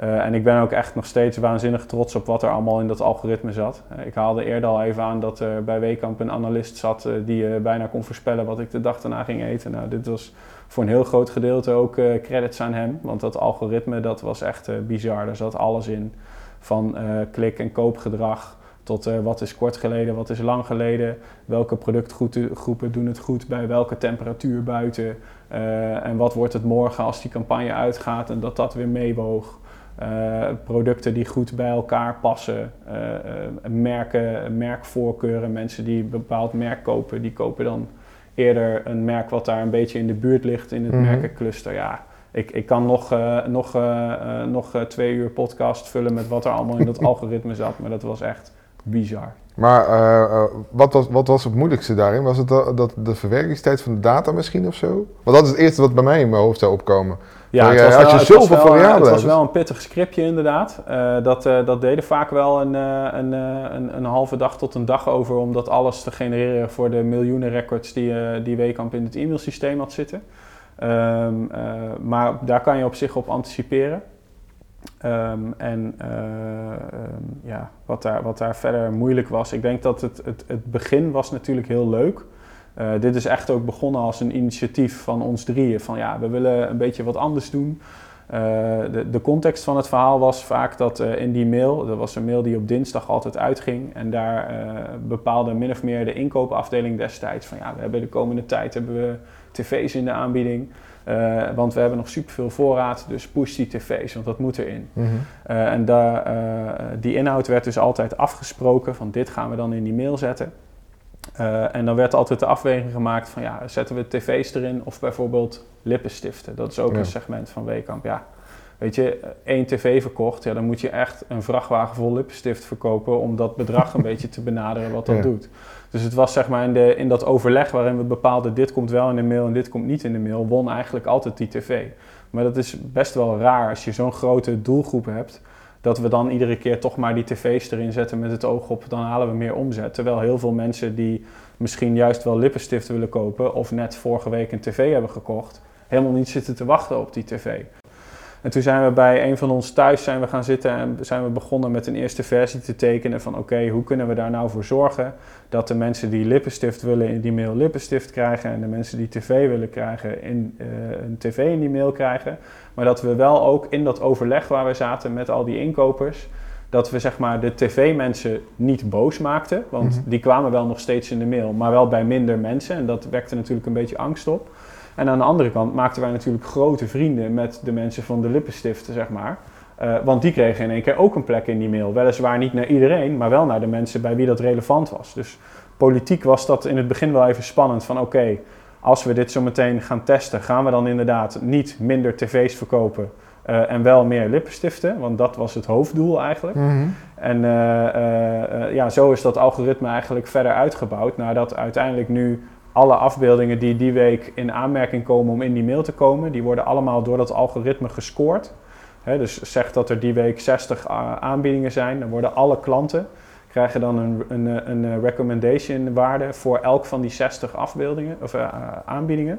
Uh, en ik ben ook echt nog steeds waanzinnig trots op wat er allemaal in dat algoritme zat. Uh, ik haalde eerder al even aan dat er bij Weekamp een analist zat die bijna kon voorspellen wat ik de dag daarna ging eten. Nou, dit was voor een heel groot gedeelte ook credits aan hem. Want dat algoritme dat was echt bizar. Daar zat alles in. Van klik- en koopgedrag tot wat is kort geleden, wat is lang geleden. Welke productgroepen doen het goed bij welke temperatuur buiten. en wat wordt het morgen als die campagne uitgaat en dat dat weer meewoog. Uh, producten die goed bij elkaar passen, uh, uh, merken, merkvoorkeuren. Mensen die een bepaald merk kopen, die kopen dan eerder een merk wat daar een beetje in de buurt ligt in het mm -hmm. merkencluster. Ja, ik, ik kan nog, nog, nog twee uur podcast vullen met wat er allemaal in dat algoritme zat, maar dat was echt bizar. Maar wat, was, wat was het moeilijkste daarin? Was het dat, dat de verwerkingstijd van de data misschien of zo? Want dat is het eerste wat bij mij in mijn hoofd zou opkomen. Ja, het was, wel, je zoveel het, was wel, het was wel een pittig scriptje inderdaad. Uh, dat, uh, dat deden vaak wel een, uh, een, een, een, halve dag tot een dag over om dat alles te genereren voor de miljoenen records die, die Weekamp in het e-mailsysteem had zitten. Um, maar daar kan je op zich op anticiperen. Um, en um, ja, wat, daar, wat daar verder moeilijk was, ik denk dat het, het, het begin was natuurlijk heel leuk uh, dit is echt ook begonnen als een initiatief van ons drieën. Van ja, we willen een beetje wat anders doen. Uh, de, de, context van het verhaal was vaak dat uh, in die mail, dat was een mail die op dinsdag altijd uitging. En daar bepaalde min of meer de inkoopafdeling destijds van ja, we hebben de komende tijd hebben we tv's in de aanbieding. want we hebben nog superveel voorraad, dus push die tv's, want dat moet erin. Mm -hmm. en da, die inhoud werd dus altijd afgesproken van dit gaan we dan in die mail zetten. Uh, en dan werd altijd de afweging gemaakt van ja, zetten we tv's erin of bijvoorbeeld lippenstiften. Dat is ook ja. een segment van Weekamp. Ja, weet je, één tv verkocht, ja, dan moet je echt een vrachtwagen vol lippenstift verkopen om dat bedrag een beetje te benaderen wat dat ja. doet. Dus het was zeg maar in, de, in dat overleg waarin we bepaalden dit komt wel in de mail en dit komt niet in de mail, won eigenlijk altijd die tv. Maar dat is best wel raar als je zo'n grote doelgroep hebt dat we dan iedere keer toch maar die tv's erin zetten met het oog op, dan halen we meer omzet. Terwijl heel veel mensen die misschien juist wel lippenstiften willen kopen of net vorige week een tv hebben gekocht, helemaal niet zitten te wachten op die tv. En toen zijn we bij een van ons thuis zijn we gaan zitten en zijn we begonnen met een eerste versie te tekenen van oké, hoe kunnen we daar nou voor zorgen dat de mensen die lippenstift willen in die mail lippenstift krijgen en de mensen die tv willen krijgen in, uh, een tv in die mail krijgen. Maar dat we wel ook in dat overleg waar we zaten met al die inkopers, dat we zeg maar de tv-mensen niet boos maakten. Want Mhm. die kwamen wel nog steeds in de mail, maar wel bij minder mensen. En dat wekte natuurlijk een beetje angst op. En aan de andere kant maakten wij natuurlijk grote vrienden met de mensen van de lippenstiften, zeg maar. Eh, want die kregen in één keer ook een plek in die mail. Weliswaar niet naar iedereen, maar wel naar de mensen bij wie dat relevant was. Dus politiek was dat in het begin wel even spannend. Van oké, als we dit zo meteen gaan testen, gaan we dan inderdaad niet minder tv's verkopen eh, en wel meer lippenstiften? Want dat was het hoofddoel eigenlijk. Mhm. En eh, eh, ja, zo is dat algoritme eigenlijk verder uitgebouwd. Nadat uiteindelijk nu alle afbeeldingen die die week in aanmerking komen om in die mail te komen, die worden allemaal door dat algoritme gescoord. Dus zeg dat er die week 60 a- aanbiedingen zijn, dan worden alle klanten krijgen dan een, een, een, eh, recommendation waarde voor elk van die 60 afbeeldingen of eh, aanbiedingen.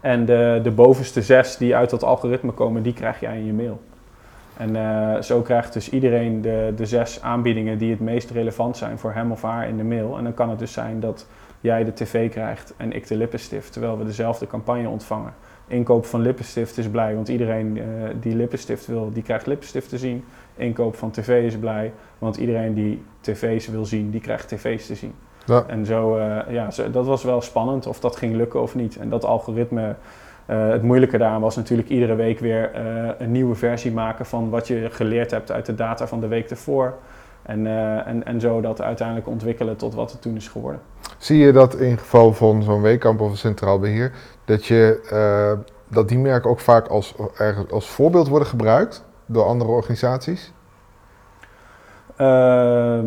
En de, de bovenste zes die uit dat algoritme komen, die krijg jij in je mail. En eh, zo krijgt dus iedereen de, de zes aanbiedingen die het meest relevant zijn voor hem of haar in de mail. En dan kan het dus zijn dat jij de tv krijgt en ik de lippenstift, terwijl we dezelfde campagne ontvangen. Inkoop van lippenstift is blij, want iedereen die lippenstift wil, die krijgt lippenstift te zien. Inkoop van tv is blij, want iedereen die tv's wil zien, die krijgt tv's te zien. Ja. En zo, eh, ja, zo, dat was wel spannend of dat ging lukken of niet. En dat algoritme, eh, het moeilijke daaraan was natuurlijk iedere week weer eh, een nieuwe versie maken van wat je geleerd hebt uit de data van de week ervoor. En, en, en zo dat uiteindelijk ontwikkelen tot wat het toen is geworden. Zie je dat in geval van zo'n weekkamp of een centraal beheer, dat, je, dat die merken ook vaak als, als voorbeeld worden gebruikt door andere organisaties? Ehm,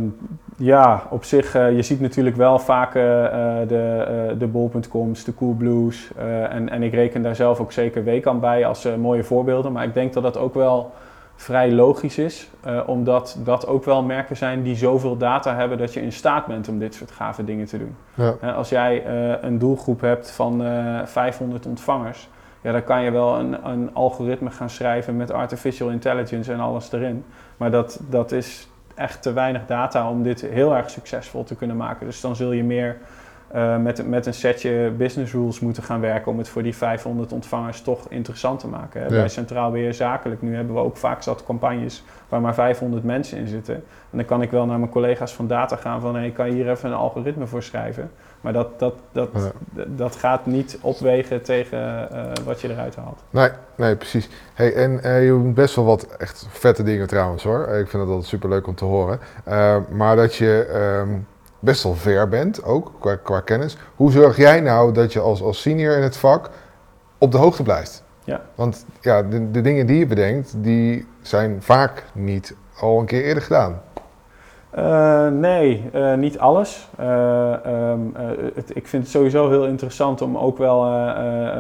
ja, op zich, eh, je ziet natuurlijk wel vaak eh, eh, de, de bol.coms, de Coolblues. en, en ik reken daar zelf ook zeker Weekamp bij als mooie voorbeelden. Maar ik denk dat dat ook wel vrij logisch is. omdat dat ook wel merken zijn die zoveel data hebben dat je in staat bent om dit soort gave dingen te doen. Ja. Als jij een doelgroep hebt van eh 500 ontvangers, ja, dan kan je wel een, een algoritme gaan schrijven met artificial intelligence en alles erin. Maar dat, dat is echt te weinig data om dit heel erg succesvol te kunnen maken. Dus dan zul je meer eh, met, met een setje business rules moeten gaan werken om het voor die 500 ontvangers toch interessant te maken. Hè. Ja. Bij Centraal Beheer Zakelijk nu hebben we ook vaak zat campagnes waar maar 500 mensen in zitten. En dan kan ik wel naar mijn collega's van data gaan van hey, kan je hier even een algoritme voor schrijven. Maar dat, dat, dat, Ja. dat gaat niet opwegen tegen eh, wat je eruit haalt. Nee, nee, precies. Hey, en eh, je doet best wel wat echt vette dingen trouwens hoor. Ik vind het altijd superleuk om te horen. Eh, maar dat je ehm, best wel ver bent, ook qua, qua kennis. Hoe zorg jij nou dat je als, als senior in het vak op de hoogte blijft? Ja. Want ja, de, de dingen die je bedenkt, die zijn vaak niet al een keer eerder gedaan. Eh, nee, eh, niet alles. Eh, ehm, eh, het, ik vind het sowieso heel interessant om ook wel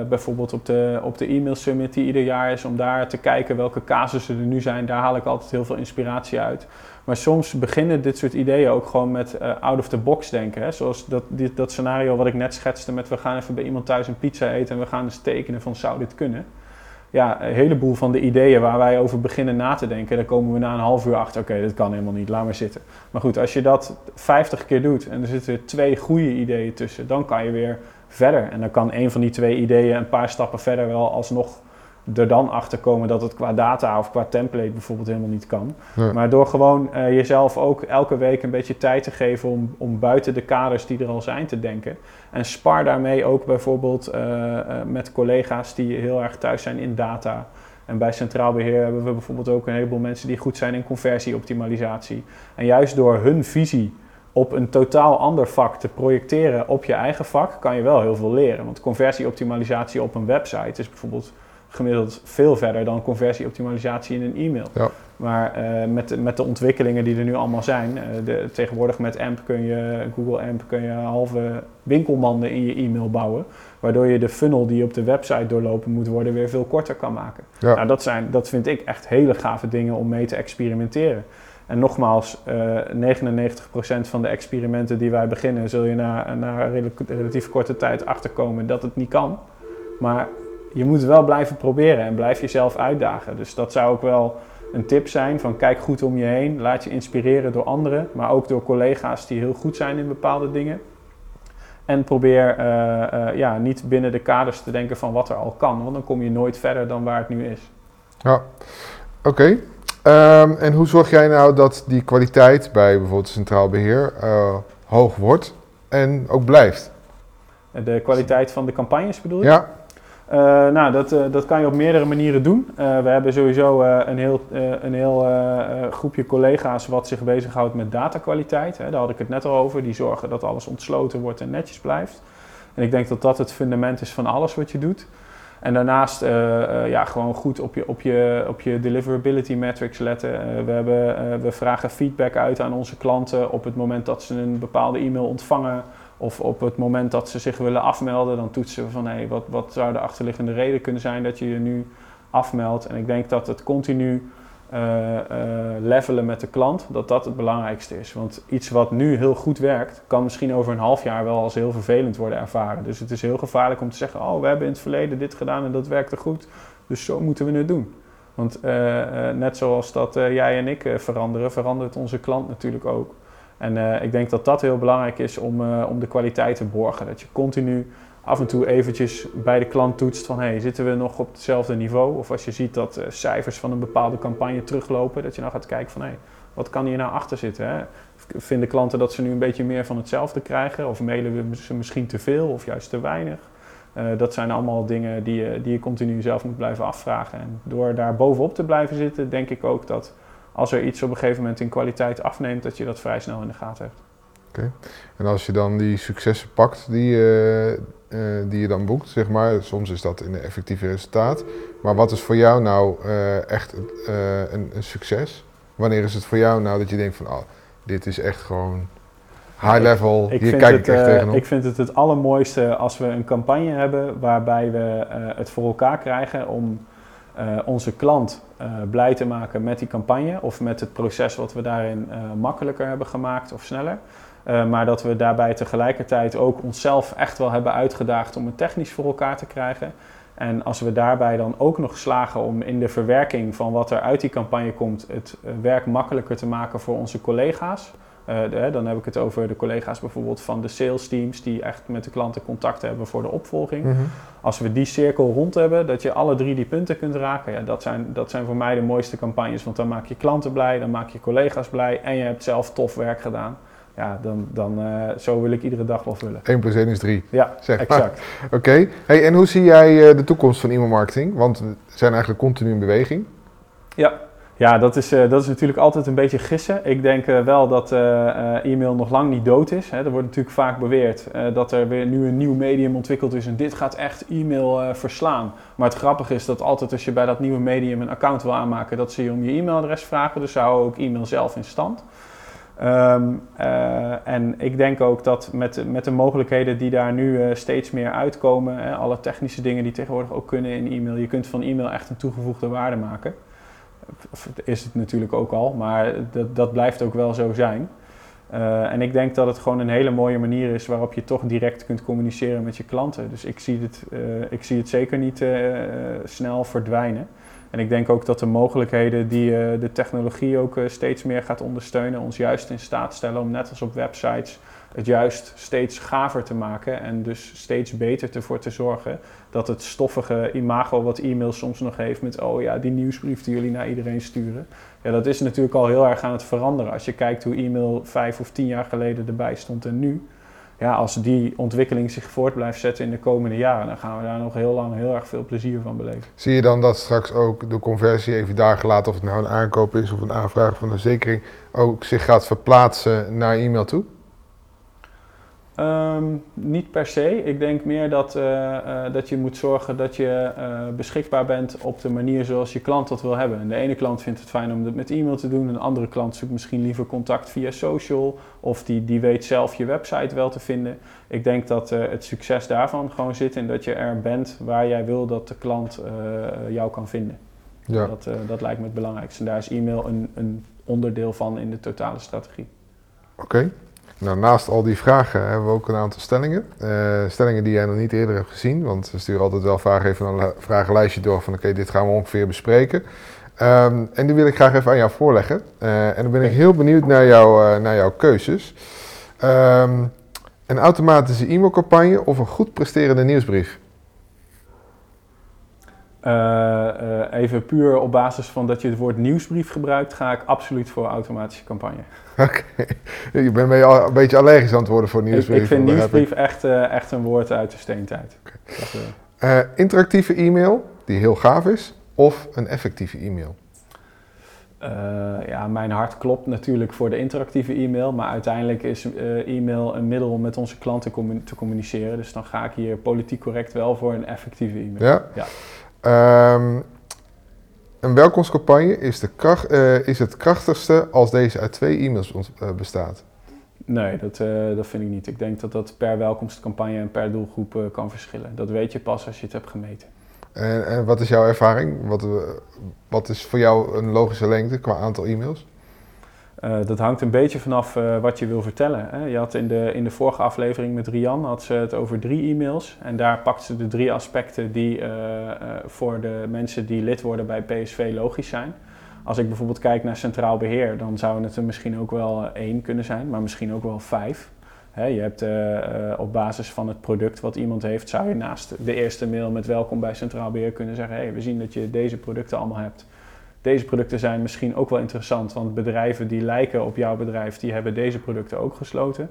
bijvoorbeeld op de, op de e-mail summit die ieder jaar is, om daar te kijken welke casussen er nu zijn. Daar haal ik altijd heel veel inspiratie uit. Maar soms beginnen dit soort ideeën ook gewoon met out of the box denken. Hè? Zoals dat, dit, dat scenario wat ik net schetste met we gaan even bij iemand thuis een pizza eten en we gaan eens tekenen van zou dit kunnen. Ja, een heleboel van de ideeën waar wij over beginnen na te denken, daar komen we na een half uur achter. Oké, dit kan helemaal niet, laat maar zitten. Maar goed, als je dat 50 keer doet en er zitten twee goede ideeën tussen, dan kan je weer verder. En dan kan een van die twee ideeën een paar stappen verder wel alsnog er dan achter komen dat het qua data of qua template bijvoorbeeld helemaal niet kan. Ja. Maar door gewoon eh, jezelf ook elke week een beetje tijd te geven om, om buiten de kaders die er al zijn te denken. En spar daarmee ook bijvoorbeeld eh, eh, met collega's die heel erg thuis zijn in data. En bij Centraal Beheer hebben we bijvoorbeeld ook een heleboel mensen die goed zijn in conversieoptimalisatie. En juist door hun visie op een totaal ander vak te projecteren op je eigen vak, kan je wel heel veel leren. Want conversieoptimalisatie op een website is bijvoorbeeld gemiddeld veel verder dan conversieoptimalisatie in een e-mail. Ja. Maar eh, met, de- met de ontwikkelingen die er nu allemaal zijn, eh, de, tegenwoordig met AMP kun je, Google AMP kun je halve winkelmanden in je e-mail bouwen, waardoor je de funnel die op de website doorlopen moet worden weer veel korter kan maken. Ja. Nou, dat, zijn, dat vind ik echt hele gave dingen om mee te experimenteren. En nogmaals, eh 99% van de experimenten die wij beginnen, zul je na, na relatief korte tijd achterkomen dat het niet kan. Maar je moet wel blijven proberen en blijf jezelf uitdagen. Dus dat zou ook wel een tip zijn van kijk goed om je heen. Laat je inspireren door anderen, maar ook door collega's die heel goed zijn in bepaalde dingen. En probeer eh, eh, ja, niet binnen de kaders te denken van wat er al kan, want dan kom je nooit verder dan waar het nu is. Ja, oké. Ehm, en hoe zorg jij nou dat die kwaliteit bij bijvoorbeeld Centraal Beheer uh, hoog wordt en ook blijft? De kwaliteit van de campagnes bedoel je? Ja. Uh, nou, dat, uh, dat kan je op meerdere manieren doen. Uh, we hebben sowieso een heel, een heel groepje collega's wat zich bezighoudt met datakwaliteit. Hè, daar had ik het net al over. Die zorgen dat alles ontsloten wordt en netjes blijft. En ik denk dat dat het fundament is van alles wat je doet. En daarnaast ja, gewoon goed op je, op, je, op je deliverability metrics letten. we, hebben, we vragen feedback uit aan onze klanten op het moment dat ze een bepaalde e-mail ontvangen of op het moment dat ze zich willen afmelden, dan toetsen we van hé, wat, wat zou de achterliggende reden kunnen zijn dat je je nu afmeldt. En ik denk dat het continu uh, uh, levelen met de klant, dat dat het belangrijkste is. Want iets wat nu heel goed werkt, kan misschien over een half jaar wel als heel vervelend worden ervaren. Dus het is heel gevaarlijk om te zeggen, oh we hebben in het verleden dit gedaan en dat werkte goed, dus zo moeten we het doen. Want uh, net zoals dat jij en ik veranderen, verandert onze klant natuurlijk ook. En uh, ik denk dat dat heel belangrijk is om, uh, om de kwaliteit te borgen. Dat je continu af en toe eventjes bij de klant toetst van... hey, zitten we nog op hetzelfde niveau? Of als je ziet dat uh, cijfers van een bepaalde campagne teruglopen... dat je nou gaat kijken van... hey, wat kan hier nou achter zitten? Hè? Vinden klanten dat ze nu een beetje meer van hetzelfde krijgen? Of mailen we ze misschien te veel of juist te weinig? dat zijn allemaal dingen die je, die je continu zelf moet blijven afvragen. En door daar bovenop te blijven zitten, denk ik ook dat als er iets op een gegeven moment in kwaliteit afneemt, dat je dat vrij snel in de gaten hebt. Oké. En als je dan die successen pakt die, uh, uh, die je dan boekt, zeg maar, soms is dat in een effectieve resultaat. Maar wat is voor jou nou uh, echt een, een, succes? Wanneer is het voor jou nou dat je denkt van, oh, dit is echt gewoon high level, ik, hier kijk ik echt tegenop? Ik vind het het allermooiste als we een campagne hebben waarbij we het voor elkaar krijgen om uh, onze klant uh, blij te maken met die campagne of met het proces wat we daarin uh, makkelijker hebben gemaakt of sneller. maar dat we daarbij tegelijkertijd ook onszelf echt wel hebben uitgedaagd om het technisch voor elkaar te krijgen. En als we daarbij dan ook nog slagen om in de verwerking van wat er uit die campagne komt, het werk makkelijker te maken voor onze collega's. Uh, dan heb ik het over de collega's bijvoorbeeld van de sales teams die echt met de klanten contact hebben voor de opvolging. Mhm. Als we die cirkel rond hebben, dat je alle drie die punten kunt raken, ja, dat, zijn, dat zijn voor mij de mooiste campagnes. Want dan maak je klanten blij, dan maak je collega's blij en je hebt zelf tof werk gedaan. Ja, dan, dan uh, zo wil ik iedere dag wel vullen. 1 plus 1 is 3. Ja, zeg exact. Oké, okay. hey, en hoe zie jij uh, de toekomst van e-mailmarketing? Want we zijn eigenlijk continu in beweging. Ja, ja, dat is, uh, dat is natuurlijk altijd een beetje gissen. Ik denk uh, wel dat uh, e-mail nog lang niet dood is. Er wordt natuurlijk vaak beweerd dat er weer nu een nieuw medium ontwikkeld is en dit gaat echt e-mail verslaan. Maar het grappige is dat altijd als je bij dat nieuwe medium een account wil aanmaken, dat ze je om je e-mailadres vragen. Dus houden ook e-mail zelf in stand. Um, en ik denk ook dat met, met de mogelijkheden die daar nu steeds meer uitkomen, hè, alle technische dingen die tegenwoordig ook kunnen in e-mail, je kunt van e-mail echt een toegevoegde waarde maken is het natuurlijk ook al, maar dat, dat blijft ook wel zo zijn. Uh, en ik denk dat het gewoon een hele mooie manier is waarop je toch direct kunt communiceren met je klanten. Dus ik zie het, uh, ik zie het zeker niet uh, snel verdwijnen. En ik denk ook dat de mogelijkheden die de technologie ook steeds meer gaat ondersteunen, ons juist in staat stellen om net als op websites het juist steeds gaver te maken en dus steeds beter ervoor te zorgen dat het stoffige imago wat e-mail soms nog heeft met oh ja, die nieuwsbrief die jullie naar iedereen sturen. Ja, dat is natuurlijk al heel erg aan het veranderen. Als je kijkt hoe e-mail vijf of tien jaar geleden erbij stond en nu. Ja, als die ontwikkeling zich voort blijft zetten in de komende jaren, dan gaan we daar nog heel lang heel erg veel plezier van beleven. Zie je dan dat straks ook de conversie, even daar gelaten of het nou een aankoop is of een aanvraag van een zekering, ook zich gaat verplaatsen naar e-mail toe? Um, niet per se. Ik denk meer dat, uh, uh, dat je moet zorgen dat je uh, beschikbaar bent op de manier zoals je klant dat wil hebben. En de ene klant vindt het fijn om het met e-mail te doen, een andere klant zoekt misschien liever contact via social, of die, die weet zelf je website wel te vinden. Ik denk dat het succes daarvan gewoon zit in dat je er bent waar jij wil dat de klant jou kan vinden. Ja. Dat, dat lijkt me het belangrijkste. En daar is e-mail een, een onderdeel van in de totale strategie. Oké. Okay. Nou, naast al die vragen hebben we ook een aantal stellingen. Uh, stellingen die jij nog niet eerder hebt gezien, want we sturen altijd wel vaak even een vragenlijstje door van oké, dit gaan we ongeveer bespreken. Um, en die wil ik graag even aan jou voorleggen. Uh, en dan ben ik heel benieuwd naar, jou, uh, naar jouw keuzes. Um, een automatische e-mailcampagne of een goed presterende nieuwsbrief? Even puur op basis van dat je het woord nieuwsbrief gebruikt, ga ik absoluut voor automatische campagne. Oké, je bent al een beetje allergisch aan het worden voor nieuwsbrief. Ik, vind nieuwsbrief echt, uh, echt een woord uit de steentijd. Okay. interactieve e-mail, die heel gaaf is, of een effectieve e-mail? Ja, mijn hart klopt natuurlijk voor de interactieve e-mail, maar uiteindelijk is e-mail een middel om met onze klanten commun te communiceren. Dus dan ga ik hier politiek correct wel voor een effectieve e-mail. Ja. ja. Um, een welkomstcampagne is, de kracht, uh, is het krachtigste als deze uit twee e-mails bestaat. Nee, dat, dat vind ik niet. Ik denk dat dat per welkomstcampagne en per doelgroep kan verschillen. Dat weet je pas als je het hebt gemeten. En, en wat is jouw ervaring? Wat, wat is voor jou een logische lengte qua aantal e-mails? Uh, dat hangt een beetje vanaf uh, wat je wil vertellen. Hè. Je had in de, in de vorige aflevering met Rian had ze het over drie e-mails. En daar pakt ze de drie aspecten die uh, voor de mensen die lid worden bij PSV logisch zijn. Als ik bijvoorbeeld kijk naar centraal beheer, dan zou het er misschien ook wel één kunnen zijn, maar misschien ook wel vijf je hebt op basis van het product wat iemand heeft, zou je naast de eerste mail met welkom bij Centraal Beheer kunnen zeggen: hey, we zien dat je deze producten allemaal hebt. Deze producten zijn misschien ook wel interessant, want bedrijven die lijken op jouw bedrijf, die hebben deze producten ook gesloten.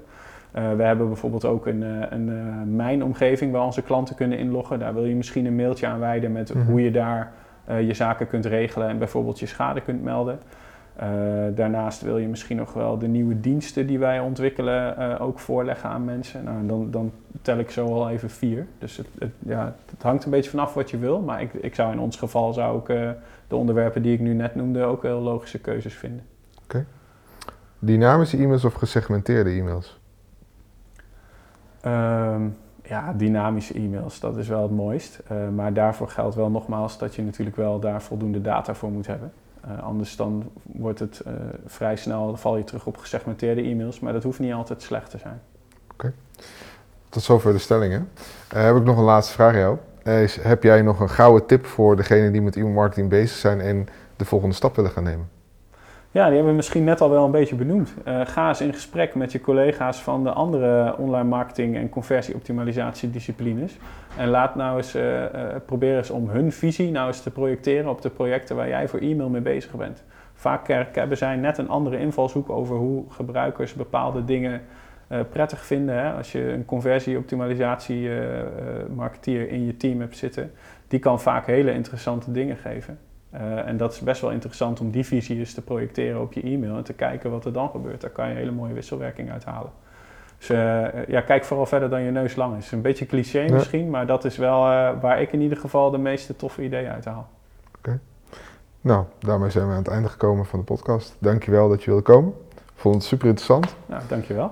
Uh, we hebben bijvoorbeeld ook een, een mijnomgeving waar onze klanten kunnen inloggen. Daar wil je misschien een mailtje aan wijden met mm -hmm. hoe je daar je zaken kunt regelen en bijvoorbeeld je schade kunt melden. Daarnaast wil je misschien nog wel de nieuwe diensten die wij ontwikkelen ook voorleggen aan mensen. Nou, dan, dan tel ik zo al even vier. Dus het, het, ja, het hangt een beetje vanaf wat je wil. Maar ik, ik zou in ons geval zou ik, de onderwerpen die ik nu net noemde ook heel logische keuzes vinden. Oké. Okay. Dynamische e-mails of gesegmenteerde e-mails? Um, ja, dynamische e-mails, dat is wel het mooist. maar daarvoor geldt wel nogmaals dat je natuurlijk wel daar voldoende data voor moet hebben. Uh, anders dan wordt het uh, vrij snel, val je terug op gesegmenteerde e-mails, maar dat hoeft niet altijd slecht te zijn. Oké. Okay. Tot zover de stellingen. Heb ik nog een laatste vraag aan jou. Heb jij nog een gouden tip voor degenen die met e-mailmarketing bezig zijn en de volgende stap willen gaan nemen? Ja, die hebben we misschien net al wel een beetje benoemd. Uh, ga eens in gesprek met je collega's van de andere online marketing en conversieoptimalisatie disciplines. En laat nou eens, uh, probeer eens om hun visie nou eens te projecteren op de projecten waar jij voor e-mail mee bezig bent. Vaak hebben zij net een andere invalshoek over hoe gebruikers bepaalde dingen prettig vinden. Hè? Als je een conversieoptimalisatie marketeer in je team hebt zitten, die kan vaak hele interessante dingen geven. Uh, en dat is best wel interessant om die visie eens te projecteren op je e-mail en te kijken wat er dan gebeurt. Daar kan je hele mooie wisselwerking uithalen. Dus ja, kijk vooral verder dan je neus lang is. Een beetje cliché ja. misschien, maar dat is wel waar ik in ieder geval de meeste toffe ideeën uit haal. Oké. Okay. Nou, daarmee zijn we aan het einde gekomen van de podcast. Dankjewel dat je wilde komen. Vond het super interessant. Nou, dankjewel.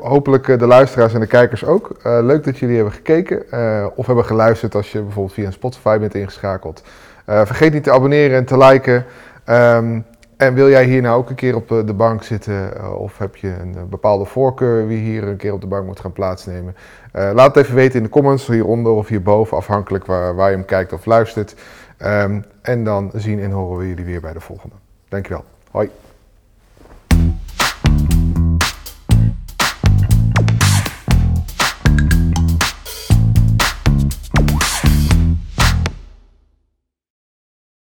hopelijk de luisteraars en de kijkers ook. leuk dat jullie hebben gekeken of hebben geluisterd als je bijvoorbeeld via Spotify bent ingeschakeld. Uh, vergeet niet te abonneren en te liken. Um, en wil jij hier nou ook een keer op de bank zitten uh, of heb je een bepaalde voorkeur wie hier een keer op de bank moet gaan plaatsnemen? Uh, laat het even weten in de comments hieronder of hierboven, afhankelijk waar, waar je hem kijkt of luistert. Um, en dan zien en horen we jullie weer bij de volgende. Dankjewel. Hoi.